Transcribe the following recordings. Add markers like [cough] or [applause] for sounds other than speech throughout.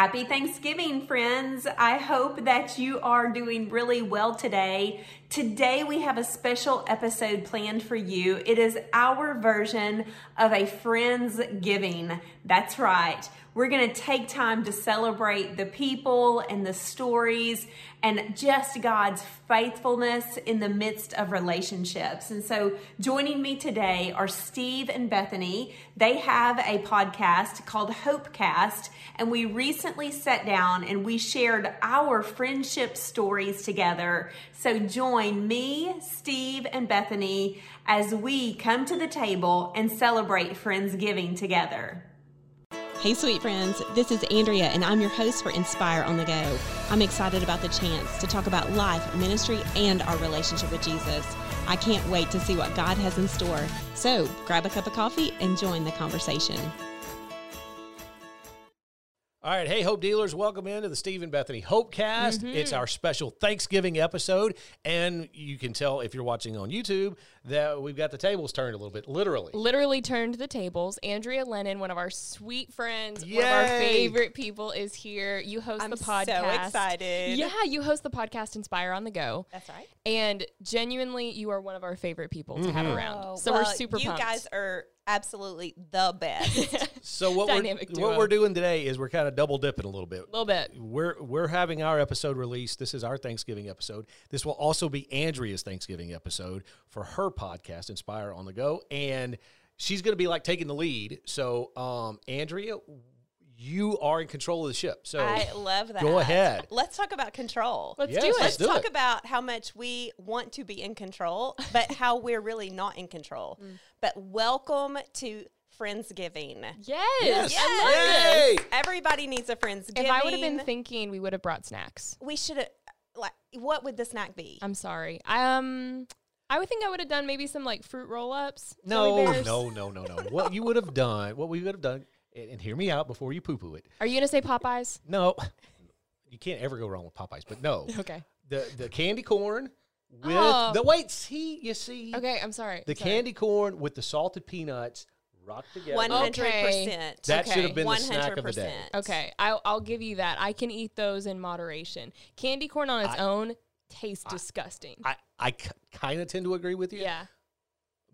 Happy Thanksgiving, friends. I hope that you are doing really well today. Today, we have a special episode planned for you. It is our version of a Friends Giving. That's right. We're going to take time to celebrate the people and the stories and just God's faithfulness in the midst of relationships. And so, joining me today are Steve and Bethany. They have a podcast called Hopecast, and we recently sat down and we shared our friendship stories together. So, join me, Steve, and Bethany as we come to the table and celebrate Friendsgiving together. Hey, sweet friends, this is Andrea, and I'm your host for Inspire on the Go. I'm excited about the chance to talk about life, ministry, and our relationship with Jesus. I can't wait to see what God has in store. So grab a cup of coffee and join the conversation. All right, hey Hope dealers, welcome into the Steve and Bethany Hopecast. Mm-hmm. It's our special Thanksgiving episode, and you can tell if you're watching on YouTube that we've got the tables turned a little bit, literally. Literally turned the tables. Andrea Lennon, one of our sweet friends, Yay! one of our favorite people, is here. You host I'm the podcast. So excited! Yeah, you host the podcast Inspire on the Go. That's right. And genuinely, you are one of our favorite people mm-hmm. to have mm-hmm. around. Oh, so well, we're super. You pumped. guys are absolutely the best. [laughs] so what we're what we're doing today is we're kind of double dipping a little bit. A little bit. We're we're having our episode released. This is our Thanksgiving episode. This will also be Andrea's Thanksgiving episode for her podcast, Inspire on the Go, and she's going to be like taking the lead. So, um, Andrea, you are in control of the ship. So I love that. Go ahead. Let's talk about control. Let's yes, do it. Let's, let's do talk it. about how much we want to be in control, but how we're really not in control. [laughs] Mm. But welcome to Friendsgiving. Yes. Yes. yes. Yay. Everybody needs a Friendsgiving. If I would have been thinking, we would have brought snacks. We should have like what would the snack be? I'm sorry. Um I would think I would have done maybe some like fruit roll ups. No, no, no, no, no. what you would have done, what we would have done and hear me out before you poo poo it. Are you going to say Popeyes? No, you can't ever go wrong with Popeyes, but no. [laughs] okay. The the candy corn with oh. the wait, see, you see. Okay, I'm sorry. The I'm sorry. candy corn with the salted peanuts rocked together. One hundred percent. That okay. should have been 100%. snack of the day. Okay, I'll, I'll give you that. I can eat those in moderation. Candy corn on its I, own tastes I, disgusting. I, I kind of tend to agree with you. Yeah.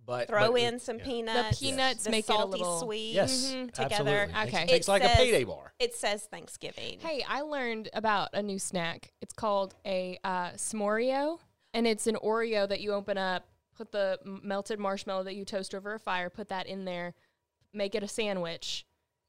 But throw but, in some yeah. peanuts. The peanuts the make salty it a little sweet yes, mm-hmm, together. Absolutely. Okay, it tastes like says, a payday bar. It says Thanksgiving. Hey, I learned about a new snack. It's called a uh, s'moreo, and it's an Oreo that you open up, put the melted marshmallow that you toast over a fire, put that in there, make it a sandwich,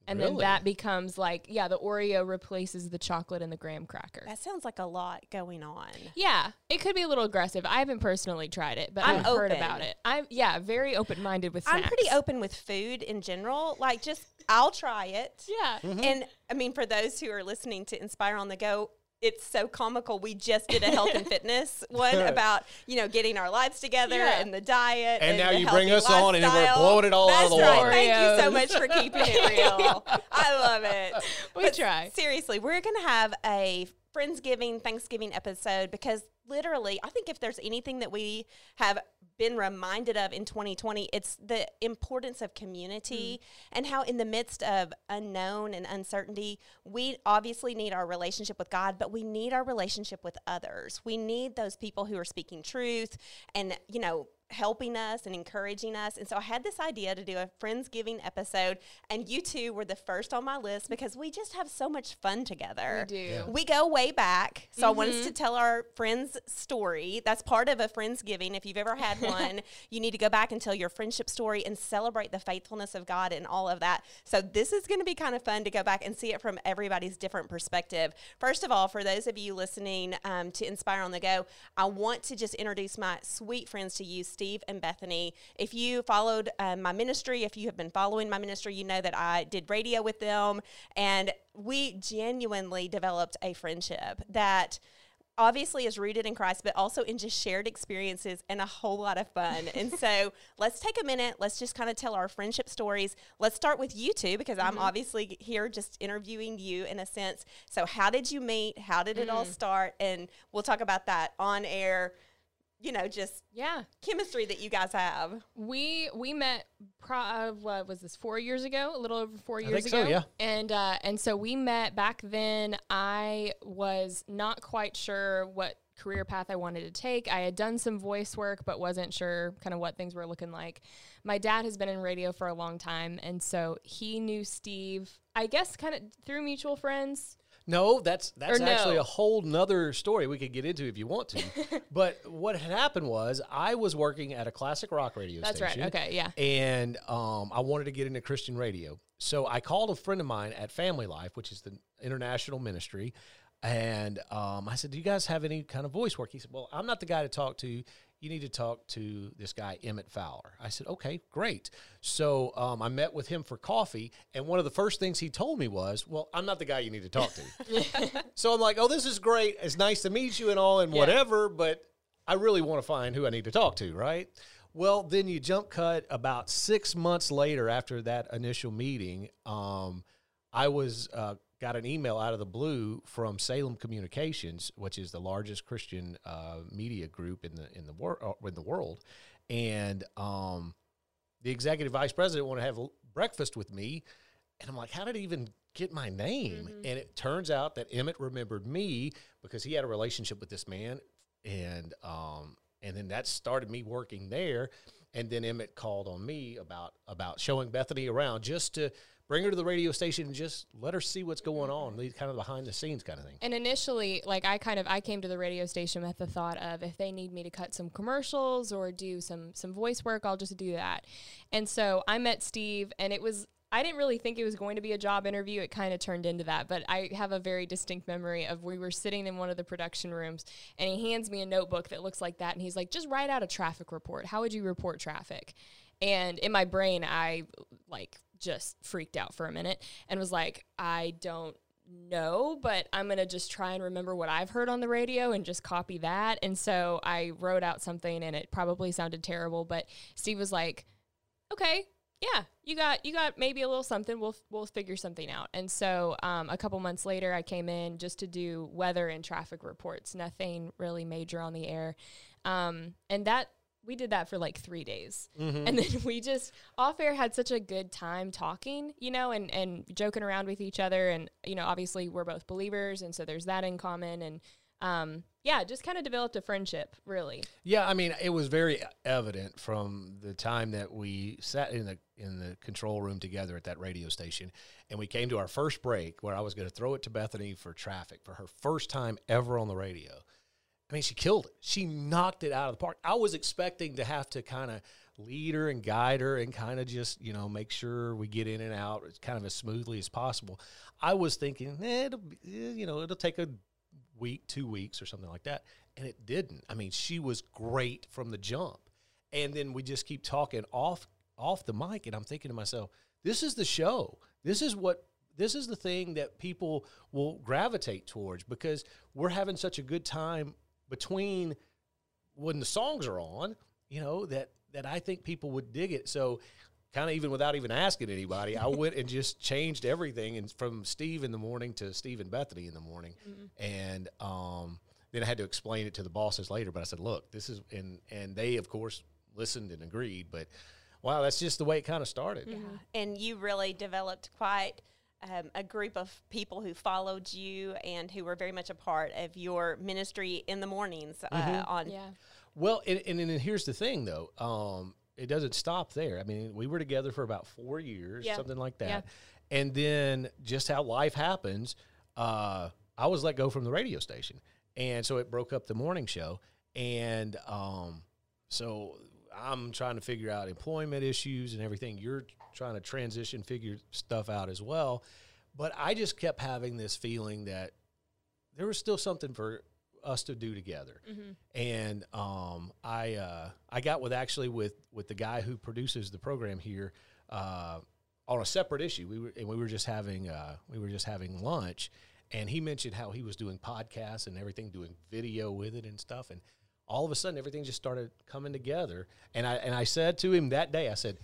and really? then that becomes like yeah the oreo replaces the chocolate and the graham cracker. That sounds like a lot going on. Yeah it could be a little aggressive. I haven't personally tried it but i have heard about it. I'm yeah very open-minded with snacks. i'm pretty open with food in general. Like just i'll try it. Yeah. Mm-hmm. and i mean for those who are listening to inspire on the go it's so comical. We just did a health and [laughs] fitness one about you know getting our lives together yeah. and the diet. And, and now you bring us lifestyle. on and we're blowing it all That's out of the right. water. Thank you so much for keeping it [laughs] real. I love it. [laughs] We but try. Seriously, we're gonna have a Friendsgiving, Thanksgiving episode because literally, I think if there's anything that we have been reminded of in 2020, it's the importance of community mm. and how, in the midst of unknown and uncertainty, we obviously need our relationship with God, but we need our relationship with others. We need those people who are speaking truth and, you know, helping us and encouraging us. And so I had this idea to do a Friendsgiving episode, and you two were the first on my list because we just have so much fun together. We do. Yeah. We go way back. So mm-hmm. I want us to tell our friends' story. That's part of a Friendsgiving. If you've ever had [laughs] one, you need to go back and tell your friendship story and celebrate the faithfulness of God and all of that. So this is going to be kind of fun to go back and see it from everybody's different perspective. First of all, for those of you listening um, to Inspire on the Go, I want to just introduce my sweet friends to you Steve and Bethany. If you followed um, my ministry, if you have been following my ministry, you know that I did radio with them, and we genuinely developed a friendship that obviously is rooted in Christ, but also in just shared experiences and a whole lot of fun. [laughs] and so let's take a minute. Let's just kind of tell our friendship stories. Let's start with you two because mm-hmm. I'm obviously here just interviewing you in a sense. So, how did you meet? How did it mm. all start? And we'll talk about that on air you know, just Yeah. chemistry that you guys have. We we met pro- uh, what was this four years ago, a little over four years think so, ago. yeah. And uh, and so we met back then. I was not quite sure what career path I wanted to take. I had done some voice work, but wasn't sure kind of what things were looking like. My dad has been in radio for a long time, and so he knew Steve. I guess kind of through mutual friends. No, that's that's actually a whole nother story we could get into if you want to. [laughs] but what had happened was I was working at a classic rock radio station. That's right. Okay, yeah. And um, I wanted to get into Christian radio. So I called a friend of mine at Family Life, which is the international ministry. And um, I said, Do you guys have any kind of voice work? He said, Well, I'm not the guy to talk to. You need to talk to this guy, Emmett Fowler. I said, Okay, great. So um, I met with him for coffee. And one of the first things he told me was, Well, I'm not the guy you need to talk to. [laughs] so I'm like, Oh, this is great. It's nice to meet you and all and whatever, but I really want to find who I need to talk to, right? Well, then you jump cut about six months later after that initial meeting. Um, I was uh, got an email out of the blue from Salem Communications, which is the largest Christian uh, media group in the in the world in the world, and um, the executive vice president wanted to have breakfast with me, and I'm like, how did he even get my name? And it turns out that Emmett remembered me because he had a relationship with this man, and um, and then that started me working there. And then Emmett called on me about about showing Bethany around just to bring her to the radio station and just let her see what's going on, kind of behind the scenes kind of thing. And initially, like I kind of I came to the radio station with the thought of if they need me to cut some commercials or do some some voice work, I'll just do that. And so I met Steve, and it was I didn't really think it was going to be a job interview. It kind of turned into that, but I have a very distinct memory of we were sitting in one of the production rooms, and he hands me a notebook that looks like that, and he's like, "Just write out a traffic report. How would you report traffic?" And in my brain, I like just freaked out for a minute and was like, I don't know, but I'm going to just try and remember what I've heard on the radio and just copy that. And so I wrote out something and it probably sounded terrible, but Steve was like, okay, yeah, you got you got maybe a little something. We'll we'll figure something out. And so um, a couple months later, I came in just to do weather and traffic reports. Nothing really major on the air, um, and that we did that for like three days, and [laughs] then we just off air had such a good time talking, you know, and and joking around with each other. And you know, obviously we're both believers, and so there's that in common. And um, yeah, just kind of developed a friendship, really. Yeah, I mean, it was very evident from the time that we sat in the in the control room together at that radio station, and we came to our first break where I was going to throw it to Bethany for traffic for her first time ever on the radio. I mean, she killed it. She knocked it out of the park. I was expecting to have to kind of lead her and guide her and kind of just, you know, make sure we get in and out kind of as smoothly as possible. I was thinking, eh, it'll be, eh, you know, it'll take a week, two weeks or something like that. And it didn't. I mean, she was great from the jump. And then we just keep talking off off the mic and I'm thinking to myself, this is the show. This is what this is the thing that people will gravitate towards because we're having such a good time between when the songs are on, you know, that that I think people would dig it. So kind of even without even asking anybody, I went and just [laughs] changed everything and from Steve in the morning to Steve and Bethany in the morning. And um then I had to explain it to the bosses later, but I said, "Look, this is and and they of course listened and agreed, but wow, that's just the way it kind of started." Yeah. and you really developed quite um, a group of people who followed you and who were very much a part of your ministry in the mornings uh, on Yeah. Well, and, and, and here's the thing, though. Um, it doesn't stop there. I mean, we were together for about four years, Yeah. something like that. Yeah. And then just how life happens, uh, I was let go from the radio station. And so it broke up the morning show. And um, so I'm trying to figure out employment issues and everything. You're trying to transition, figure stuff out as well. But I just kept having this feeling that there was still something for us to do together. And um, I uh, I got with actually with with the guy who produces the program here uh, on a separate issue. We were and we were just having uh, we were just having lunch, and he mentioned how he was doing podcasts and everything, doing video with it and stuff, and all of a sudden everything just started coming together. And I and I said to him that day, I said.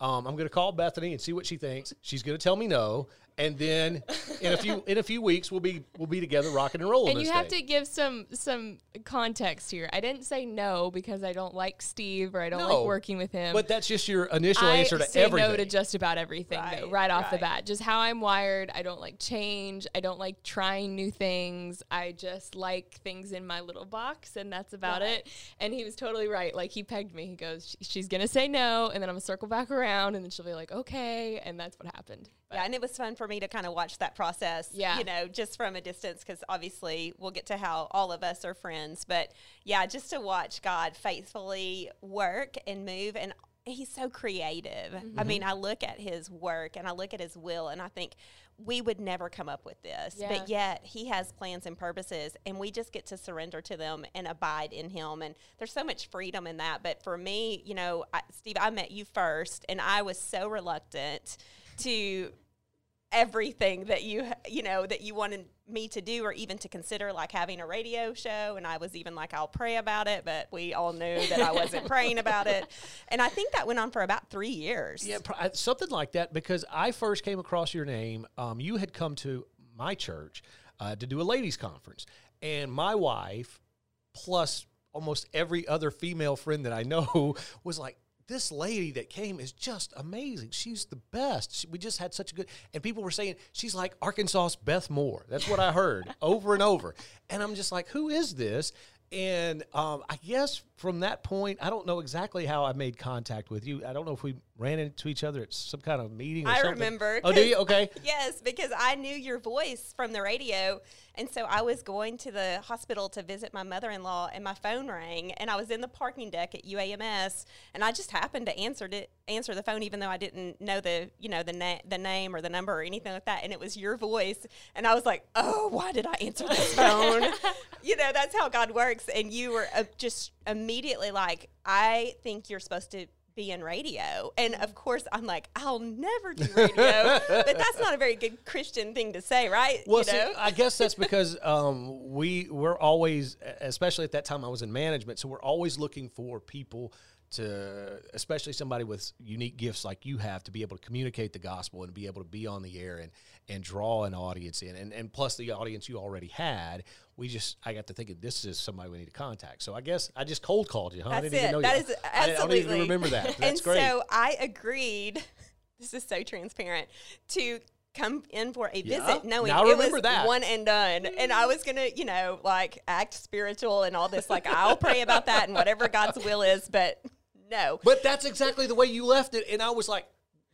Um, I'm going to call Bethany and see what she thinks. She's going to tell me no, and then in a few in a few weeks we'll be we'll be together rocking and rolling. and you have thing. to give some some context here. I didn't say no because I don't like Steve or I don't No, like working with him. But that's just your initial I answer to everything. I say everything. no to just about everything though, Right, right off the bat. Just how I'm wired. I don't like change. I don't like trying new things. I just like things in my little box, and that's about it. And he was totally right. Like he pegged me. He goes, "She's gonna say no, and then I'm gonna circle back around, and then she'll be like, okay," and that's what happened. But Yeah, and it was fun for me to kind of watch that process. Yeah. you know, just from a distance, because obviously we'll get to how all of us are friends. But yeah, just to watch God faithfully work and move, and He's so creative. I mm-hmm. mean, I look at His work and I look at His will, and I think we would never come up with this, Yeah. but yet He has plans and purposes, and we just get to surrender to them and abide in Him. And there's so much freedom in that. But for me, you know, I, Steve, I met you first, and I was so reluctant to everything that you you know that you wanted me to do or even to consider like having a radio show and I was even like I'll pray about it but we all knew that I wasn't [laughs] praying about it and I think that went on for about 3 years Yeah, something like that. Because I first came across your name. Um, you had come to my church uh, to do a ladies' conference, and my wife, plus almost every other female friend that I [laughs] know, was like. This lady that came is just amazing. She's the best. She, we just had such a good, and people were saying she's like Arkansas's Beth Moore. That's what I heard [laughs] over and over. And I'm just like, who is this? And um, I guess from that point, I don't know exactly how I made contact with you. I don't know if we ran into each other at some kind of meeting. Or I something. remember, Oh, do you? Okay. [laughs] Yes, because I knew your voice from the radio. And so I was going to the hospital to visit my mother in law, and my phone rang, and I was in the parking deck at UAMS, and I just happened to answer it, answer the phone, even though I didn't know the you know the na- the name or the number or anything like that, and it was your voice, and I was like, oh, why did I answer this [laughs] phone? [laughs] you know, that's how God works, and you were uh, just immediately like, I think you're supposed to be in radio. And of course, I'm like, I'll never do radio. [laughs] but that's not a very good Christian thing to say, right? Well, you see. I guess that's because um, we we're always, especially at that time, I was in management, so we're always looking for people to, especially somebody with unique gifts like you have, to be able to communicate the gospel and be able to be on the air and and draw an audience in, and and plus the audience you already had. We just, I got to thinking, this is somebody we need to contact. So I guess I just cold called you, huh? I That's didn't even it. know That you. is [laughs] I, I don't even remember that. That's and great. so I agreed. [laughs] This is so transparent to come in for a Yeah. visit, knowing Now I it was that. one and done. And I was gonna, you know, like act spiritual and all this. Like I'll pray about that and whatever God's will is, but no. But that's exactly the way you left it, and I was like,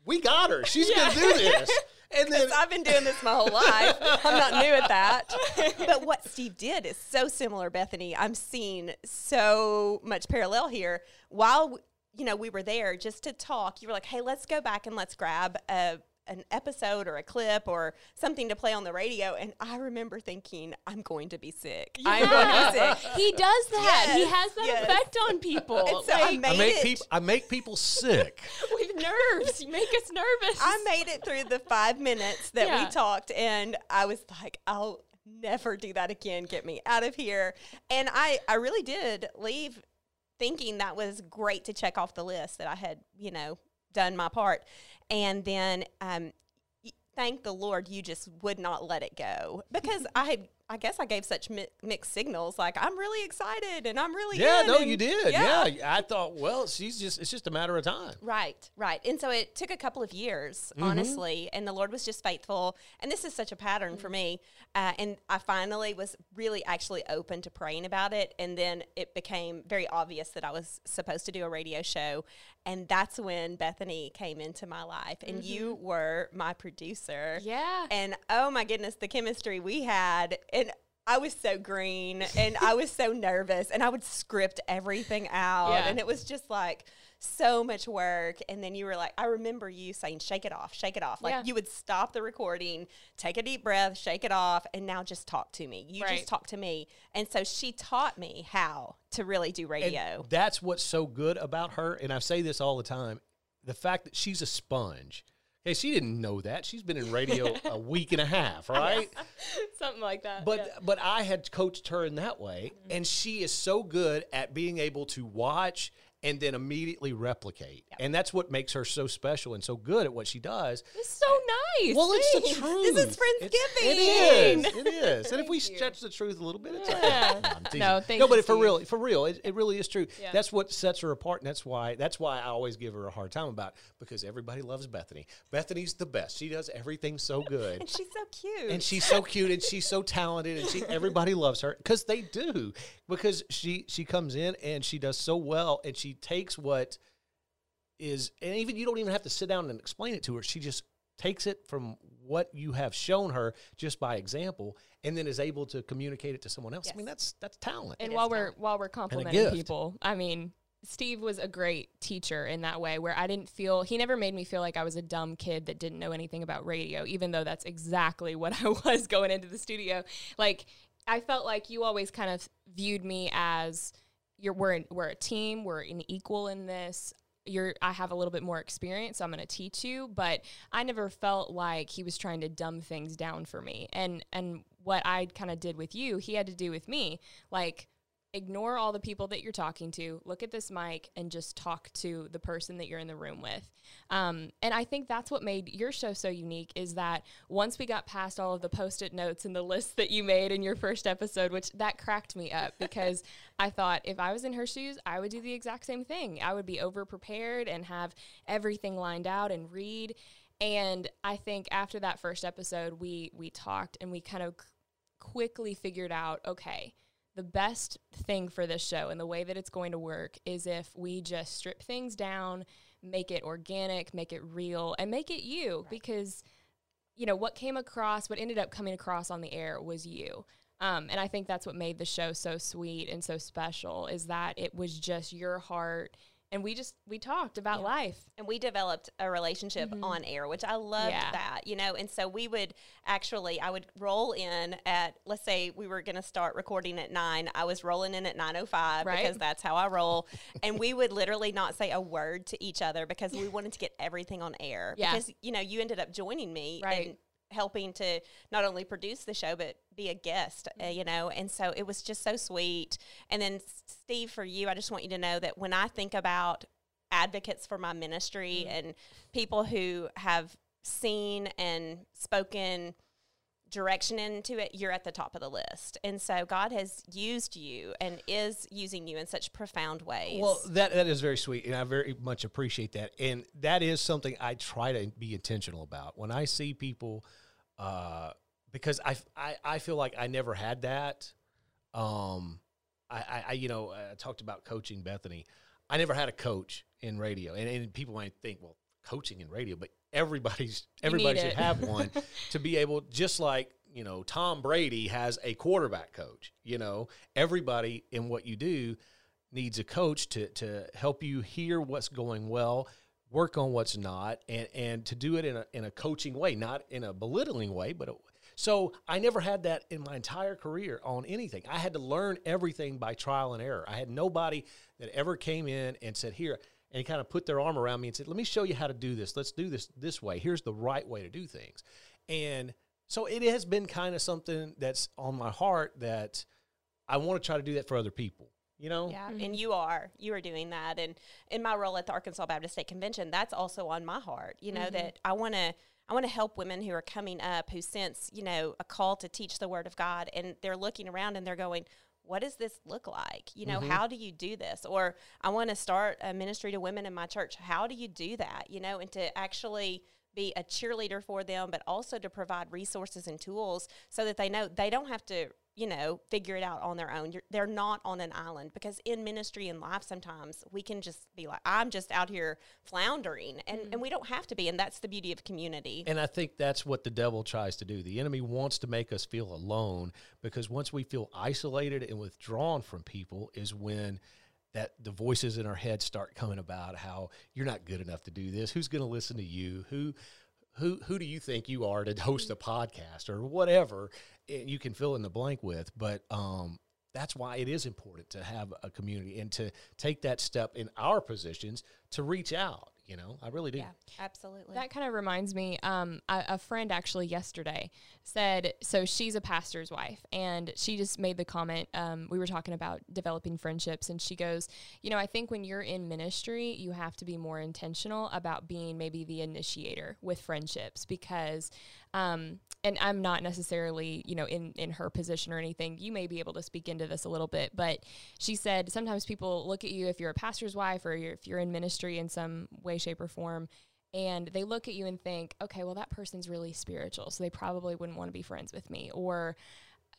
"We got her. She's gonna do this." [laughs] And then I've been doing this my whole life. I'm not new at that. [laughs] But what Steve did is so similar, Bethany. I'm seeing so much parallel here. While you know we were there just to talk, you were like, "Hey, let's go back and let's grab a." An episode or a clip or something to play on the radio, and I remember thinking, "I'm going to be sick. I'm going to be sick." [laughs] he does that. he has that yes. effect on [laughs] people. And so I made I make it. people I make people sick. [laughs] with nerves. You make us nervous. I made it through the five minutes that Yeah. we talked, and I was like, I'll never do that again. Get me out of here. And I, I really did leave thinking that was great to check off the list that I had, you know, done my part. And then, um, thank the Lord you just would not let it go because I. I guess I gave such mi- mixed signals, like I'm really excited and I'm really Yeah, in," no, and- you did. Yeah. I thought, well, she's just it's just a matter of time. Right, right. And so it took a couple of years, honestly, and the Lord was just faithful. And this is such a pattern for me. Uh, and I finally was really actually open to praying about it. And then it became very obvious that I was supposed to do a radio show. And that's when Bethany came into my life, and you were my producer. Yeah. And oh my goodness, the chemistry we had. And I was so green and I was so nervous and I would script everything out. Yeah. And it was just like so much work. And then you were like, I remember you saying, shake it off, shake it off. Like Yeah. you would stop the recording, take a deep breath, shake it off, and now just talk to me. You Right. just talk to me. And so she taught me how to really do And radio. that's what's so good about her. And I say this all the time: the fact that she's a sponge. Okay, she didn't know that. She's been in radio [laughs] a week and a half, right? [laughs] Something like that. But yeah. but I had coached her in that way, and she is so good at being able to watch and then immediately replicate. And that's what makes her so special and so good at what she does. It's so nice. Well, it's the truth. This is It's- It Friendsgiving. is. It is. [laughs] And if we you. stretch the truth a little bit, it's Yeah. [laughs] No, No, thank no, you, but for real, for real, it, it really is true. Yeah. That's what sets her apart, and that's why that's why I always give her a hard time about it, because everybody loves Bethany. Bethany's the best. She does everything so [laughs] good. And she's so cute. and she's so cute and she's so talented and she everybody loves her because they do because she she comes in and she does so well and she takes what is and even you don't even have to sit down and explain it to her. She just takes it from what you have shown her just by example and then is able to communicate it to someone else. I mean that's that's talent. And is while we're talent. while we're complimenting people, I mean, Steve was a great teacher in that way where I didn't feel he never made me feel like I was a dumb kid that didn't know anything about radio, even though that's exactly [laughs] what I was going into the studio. Like I felt like you always kind of viewed me as you're we're we're a team, we're an equal in this. You're I have a little bit more experience, so I'm going to teach you, but I never felt like he was trying to dumb things down for me. And and what I kind of did with you, he had to do with me. Like ignore all the people that you're talking to look at this mic and just talk to the person that you're in the room with. Um, and i think that's what made your show so unique is that once we got past all of the post-it notes and the list that you made in your first episode which that cracked me up [laughs] because i thought if i was in her shoes i would do the exact same thing. I would be over prepared and have everything lined out and read. And i think after that first episode we we talked and we kind of quickly figured out okay the best thing for this show and the way that it's going to work is if we just strip things down, make it organic, make it real, and make it you because you know what came across, what ended up coming across on the air was you. Um, and I think that's what made the show so sweet and so special is that it was just your heart, and we just we talked about life. and we developed a relationship on air, which I loved Mm-hmm. Yeah. that, you know. And so we would actually, I would roll in at, let's say we were going to start recording at nine. I was rolling in at nine o five Right. because that's how I roll, and we would literally not say a word to each other because we wanted to get everything on air. Yeah. Because you know you ended up joining me Right. and helping to not only produce the show but be a guest uh, you know? And so it was just so sweet. And then steve for you i just want you to know that when i think about advocates for my ministry and people who have seen and spoken direction into it you're at the top of the list and so god has used you and is using you in such profound ways Well, that that is very sweet, and I very much appreciate that. And that is something I try to be intentional about when I see people, uh, because I, I I feel like I never had that. Um, I, I, you know I talked about coaching Bethany. I never had a coach in radio, and, and people might think, well, coaching in radio, but everybody's everybody should it. have [laughs] one to be able, just like you know, Tom Brady has a quarterback coach. You know, everybody in what you do needs a coach to to help you hear what's going well, work on what's not, and and to do it in a in a coaching way, not in a belittling way, but. A, so I never had that in my entire career on anything. I had to learn everything by trial and error. I had nobody that ever came in and said, "Here," and kind of put their arm around me and said, "Let me show you how to do this. Let's do this this way. Here's the right way to do things." And so it has been kind of something that's on my heart that I want to try to do that for other people. You know, Yeah, and mm-hmm. you are you are doing that, and in my role at the Arkansas Baptist State Convention, that's also on my heart. You know mm-hmm. that I want to I want to help women who are coming up who sense you know a call to teach the Word of God, and they're looking around and they're going. What does this look like? You know, mm-hmm. how do you do this? Or I want to start a ministry to women in my church. How do you do that? You know, and to actually be a cheerleader for them, but also to provide resources and tools so that they know they don't have to, you know, figure it out on their own. You're, they're not on an island because in ministry and life, sometimes we can just be like, I'm just out here floundering, and, and mm-hmm. we don't have to be. And that's the beauty of community. And I think that's what the devil tries to do. The enemy wants to make us feel alone because once we feel isolated and withdrawn from people is when that the voices in our head start coming about how you're not good enough to do this. Who's going to listen to you? Who who who do you think you are to [laughs] host a podcast or whatever? And you can fill in the blank with, but um that's why it is important to have a community and to take that step in our positions to reach out. You know, I really do. Yeah, absolutely. That kind of reminds me. Um, a, a friend actually yesterday said, so she's a pastor's wife, and she just made the comment. Um, we were talking about developing friendships, and she goes, you know, I think when you're in ministry, you have to be more intentional about being maybe the initiator with friendships because um, and I'm not necessarily, you know, in in her position or anything. You may be able to speak into this a little bit, but she said sometimes people look at you if you're a pastor's wife or you're, if you're in ministry in some way, shape, or form, and they look at you and think, okay, well that person's really spiritual, so they probably wouldn't want to be friends with me, or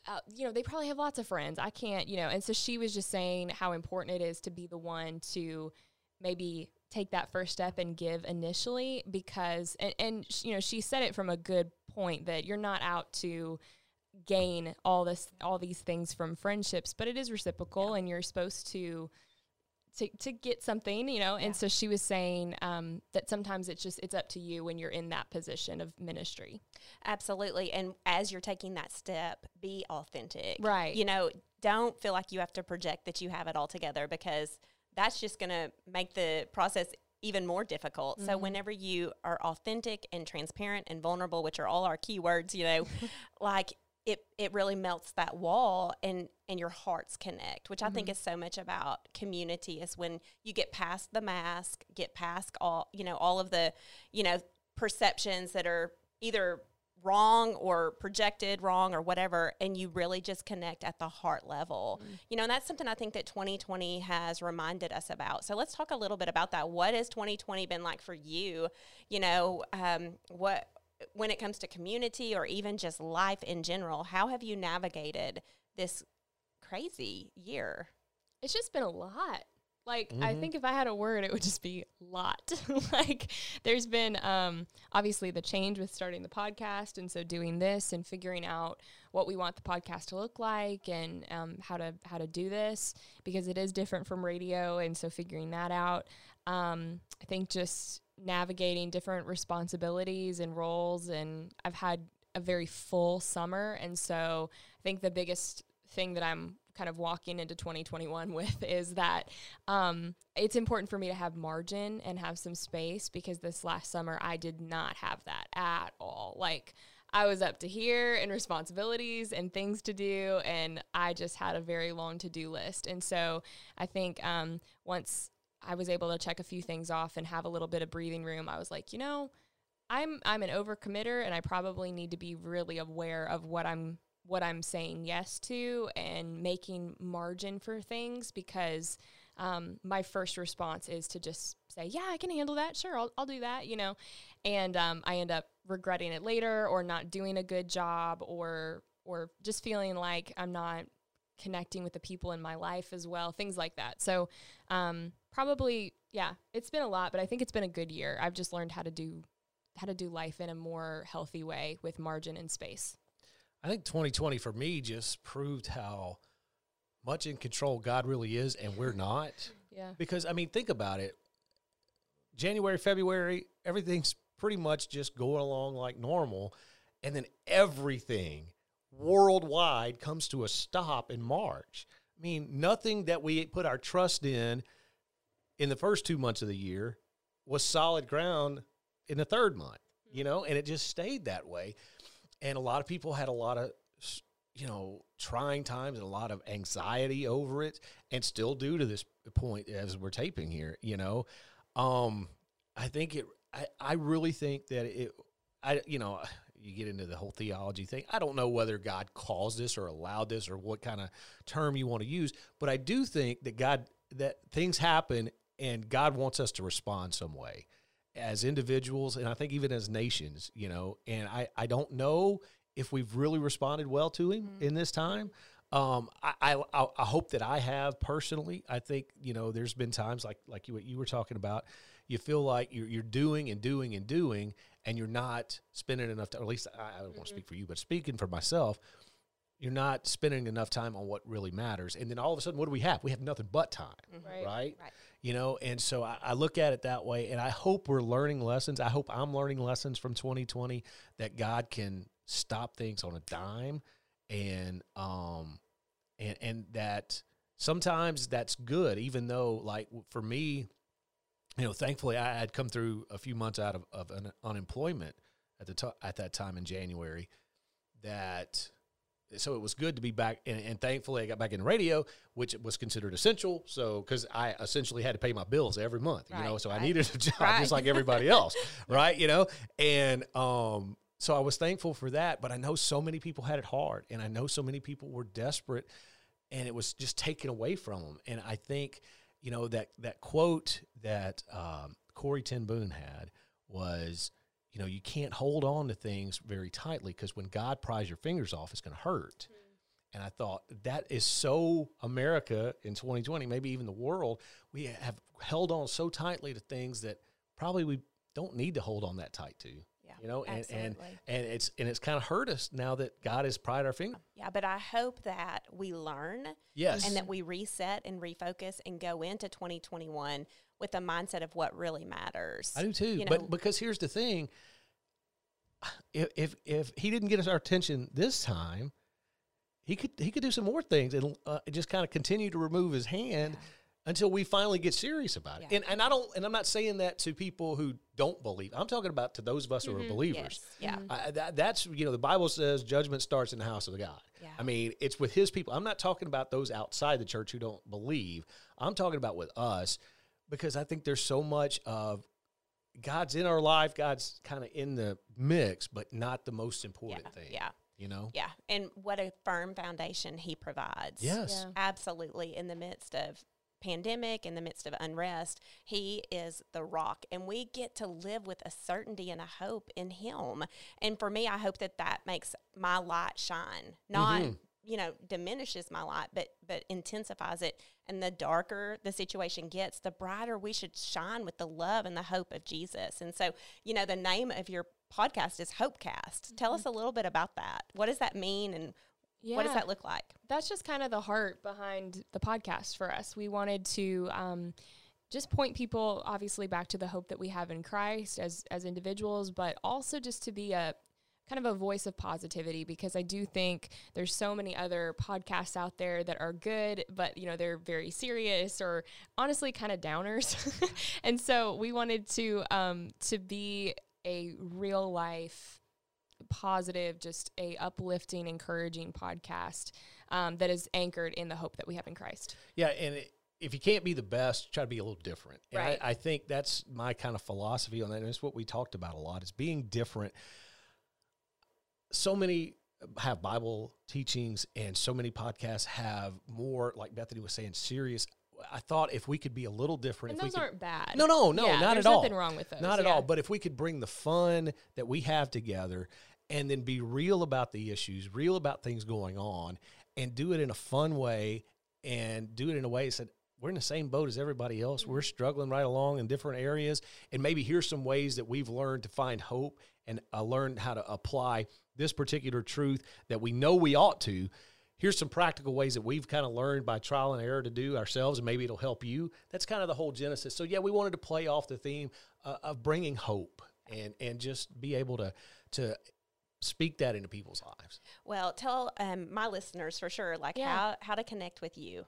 uh, you know, they probably have lots of friends. I can't, you know. And so she was just saying how important it is to be the one to maybe take that first step and give initially because and, and you know she said it from a good point that you're not out to gain all this all these things from friendships but it is reciprocal yeah. and you're supposed to to, to get something you know? Yeah. and so she was saying um, that sometimes it's just it's up to you when you're in that position of ministry. Absolutely. And as you're taking that step be authentic. Right. You know don't feel like you have to project that you have it all together because that's just going to make the process even more difficult. Mm-hmm. So whenever you are authentic and transparent and vulnerable, which are all our keywords, you know, [laughs] like it it really melts that wall and and your hearts connect, which mm-hmm. I think mm-hmm. is so much about community is when you get past the mask, get past all, you know, all of the, you know, perceptions that are either wrong or projected wrong or whatever and you really just connect at the heart level. Mm. you know and that's something i think that 2020 has reminded us about. So let's talk a little bit about that. What has 2020 been like for you? You know um, what when it comes to community or even just life in general how have you navigated this crazy year? It's just been a lot like mm-hmm. I think if I had a word, it would just be lot. [laughs] like there's been um, obviously the change with starting the podcast, and so doing this and figuring out what we want the podcast to look like and um, how to how to do this because it is different from radio, and so figuring that out. Um, I think just navigating different responsibilities and roles, and I've had a very full summer, and so I think the biggest thing that I'm kind of walking into 2021 with [laughs] is that um, it's important for me to have margin and have some space because this last summer I did not have that at all. Like, I was up to here and responsibilities and things to do, and I just had a very long to do list. And so I think um, once I was able to check a few things off and have a little bit of breathing room, I was like, you know, I'm I'm an overcommitter, and I probably need to be really aware of what I'm what I'm saying yes to and making margin for things because um, my first response is to just say, yeah, I can handle that. Sure, I'll, I'll do that, you know. And um, I end up regretting it later or not doing a good job or or just feeling like I'm not connecting with the people in my life as well, things like that. So um, probably, yeah, it's been a lot, but I think it's been a good year. I've just learned how to do how to do life in a more healthy way with margin and space. I think 2020 for me just proved how much in control God really is and we're not. Yeah. Because I mean, think about it. January, February, everything's pretty much just going along like normal. And then everything worldwide comes to a stop in March. I mean, nothing that we put our trust in in the first two months of the year was solid ground in the third month, you mm-hmm. know, and it just stayed that way and a lot of people had a lot of you know trying times and a lot of anxiety over it and still do to this point as we're taping here you know? Um i think it i, I really think that it i you know you get into the whole theology thing. I don't know whether god caused this or allowed this or what kind of term you want to use but i do think that god that things happen and god wants us to respond some way as individuals and I think even as nations, you know, and I, I don't know if we've really responded well to him mm-hmm. in this time. Um, I, I, I hope that I have personally. I think you know there's been times like like you what you were talking about. You feel like you're you're doing and doing and doing, and you're not spending enough time. At least I, I don't mm-hmm. want to speak for you, but speaking for myself, you're not spending enough time on what really matters. And then all of a sudden, what do we have? We have nothing but time, mm-hmm. right? right? right you know and so I, I, look at it that way and i hope we're learning lessons i hope i'm learning lessons from 2020 that god can stop things on a dime and um and and that sometimes that's good, even though like for me, you know, thankfully I had come through a few months out of, of un- unemployment at the t- at that time in January. That so it was good to be back, and, and thankfully I got back in radio, which was considered essential. So because I essentially had to pay my bills every month, you know, Right, so I needed a [laughs] job Right. just like everybody else, [laughs] right? You know, and um, so I was thankful for that. But I know so many people had it hard, and I know so many people were desperate, and it was just taken away from them. And I think, you know, that that quote that um, Corrie ten Boom had was, you know, you can't hold on to things very tightly because when God pries your fingers off, it's going to hurt. Mm-hmm. And I thought that is so America in 2020, maybe even the world. We have held on so tightly to things that probably we don't need to hold on that tight to. Yeah, you know, and and absolutely. and it's and it's kind of hurt us now that God has pried our finger. Yeah, but I hope that we learn Yes, and that we reset and refocus and go into 2021 with a mindset of what really matters. I do too. You know, but because here's the thing: if if if he didn't get us our attention this time, he could he could do some more things and uh, just kind of continue to remove his hand until we finally get serious about it. Yeah. And and I don't and I'm not saying that to people who don't believe. I'm talking about to those of us who are believers. yes, yeah. I, that, that's you know the Bible says judgment starts in the house of God. Yeah. I mean it's with His people. I'm not talking about those outside the church who don't believe. I'm talking about with us because I think there's so much of God's in our life. God's kind of in the mix, but not the most important Yeah, thing. yeah. you know. Yeah, and what a firm foundation he provides. Yes. Yeah. absolutely. In the midst of pandemic, in the midst of unrest, he is the rock, and we get to live with a certainty and a hope in him. And for me, I hope that that makes my light shine, not Mm-hmm. You know diminishes my light, but but intensifies it. And the darker the situation gets, the brighter we should shine with the love and the hope of Jesus. And so, you know, the name of your podcast is Hopecast. Tell us a little bit about that. What does that mean, and what does that look like? that's just kind of the heart behind the podcast for us. We wanted to um, just point people, obviously, back to the hope that we have in Christ as as individuals, but also just to be a kind of a voice of positivity because I do think there's so many other podcasts out there that are good, but you know they're very serious or honestly kind of downers, [laughs] and so we wanted to um, to be a real life positive, just a uplifting, encouraging podcast um, that is anchored in the hope that we have in Christ. Yeah, and it, if you can't be the best, try to be a little different. And Right. I, I think that's my kind of philosophy on that, and it's what we talked about a lot: is being different. So many have Bible teachings, and so many podcasts have more, like Bethany was saying, serious. I thought if we could be a little different, And if we those could, aren't bad. No, no, no, Yeah, not at all. nothing wrong with those. Not at yeah. all. But if we could bring the fun that we have together and then be real about the issues, real about things going on, and do it in a fun way and do it in a way that said, we're in the same boat as everybody else. We're mm-hmm. struggling right along in different areas. And maybe here's some ways that we've learned to find hope and uh, learned how to apply this particular truth that we know we ought to. Here's some practical ways that we've kind of learned by trial and error to do ourselves, and maybe it'll help you. That's kind of the whole genesis. So, yeah, we wanted to play off the theme uh, of bringing hope and and just be able to to speak that into people's lives. Well, tell um, my listeners for sure, like Yeah. how how to connect with you.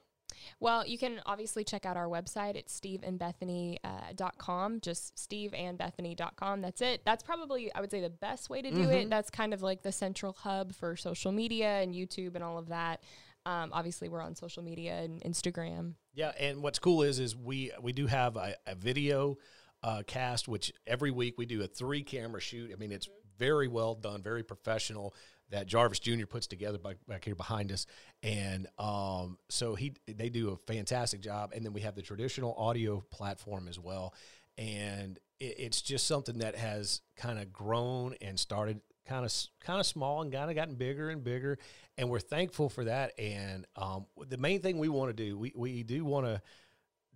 Well, you can obviously check out our website. It's steveandbethany.com, uh, dot com, just steveandbethany.com. That's it. That's probably, I would say, the best way to do Mm-hmm. it. That's kind of like the central hub for social media and YouTube and all of that. Um, obviously, we're on social media and Instagram. Yeah, and what's cool is is we we do have a, a video uh, cast, which every week we do a three camera shoot. I mean, it's very well done, very professional. That Jarvis Jr. puts together back, back here behind us, and um, so he they do a fantastic job. And then we have the traditional audio platform as well, and it, it's just something that has kind of grown and started kind of kind of small and kind of gotten bigger and bigger, and we're thankful for that. And um, the main thing we want to do, we we do want to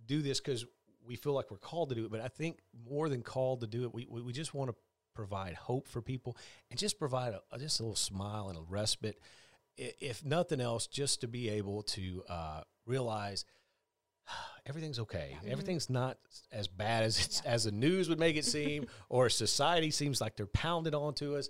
do this because we feel like we're called to do it. But I think more than called to do it, we we, we just want to provide hope for people and just provide a, just a little smile and a respite, if nothing else, just to be able to uh, realize. [sighs] Everything's okay. Everything's not as bad as it's, as the news would make it seem, [laughs] or society seems like they're pounding onto us.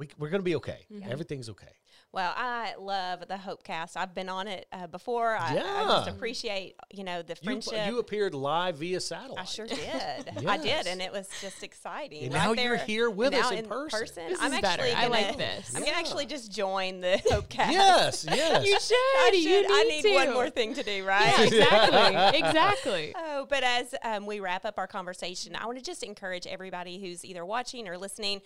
We, we're going to be okay. Everything's okay. Well, I love the Hopecast. I've been on it uh, before. I, I just appreciate, you know, the friendship. you appeared live via satellite. I sure did. I did, and it was just exciting. And right now you're here with now us in person. This I'm is better. actually I like this. I'm gonna actually just join the Hopecast. Yes, [laughs] yes. You should. I You should. I need need one more thing to do, right? Yeah, exactly. exactly. [laughs] Oh, but as um, we wrap up our conversation, I want to just encourage everybody who's either watching or listening,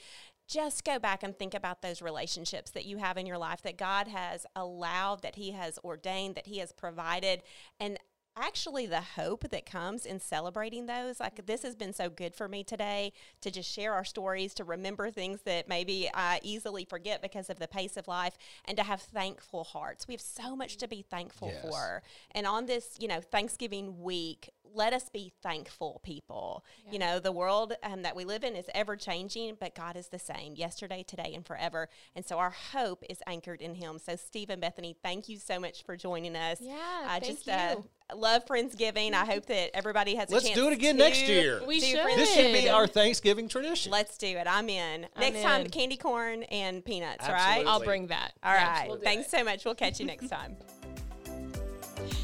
just go back and think about those relationships that you have in your life that God has allowed, that He has ordained, that He has provided, and actually the hope that comes in celebrating those. Like this has been so good for me today to just share our stories, to remember things that maybe I easily forget because of the pace of life, and to have thankful hearts. We have so much to be thankful Yes. for. And on this, you know, Thanksgiving week, let us be thankful people. You know, the world um, that we live in is ever changing, but God is the same yesterday, today, and forever. And so our hope is anchored in Him. So, Steve and Bethany, thank you so much for joining us. Yeah, I thank just uh, love Friendsgiving. I hope that everybody has a chance. Let's do it again to next year. We do should. This should be our Thanksgiving tradition. Let's do it. I'm in. I'm next time, in. candy corn and peanuts, Absolutely. right? I'll bring that. All right. Yes, we'll Thanks it. so much. We'll catch you next time. [laughs]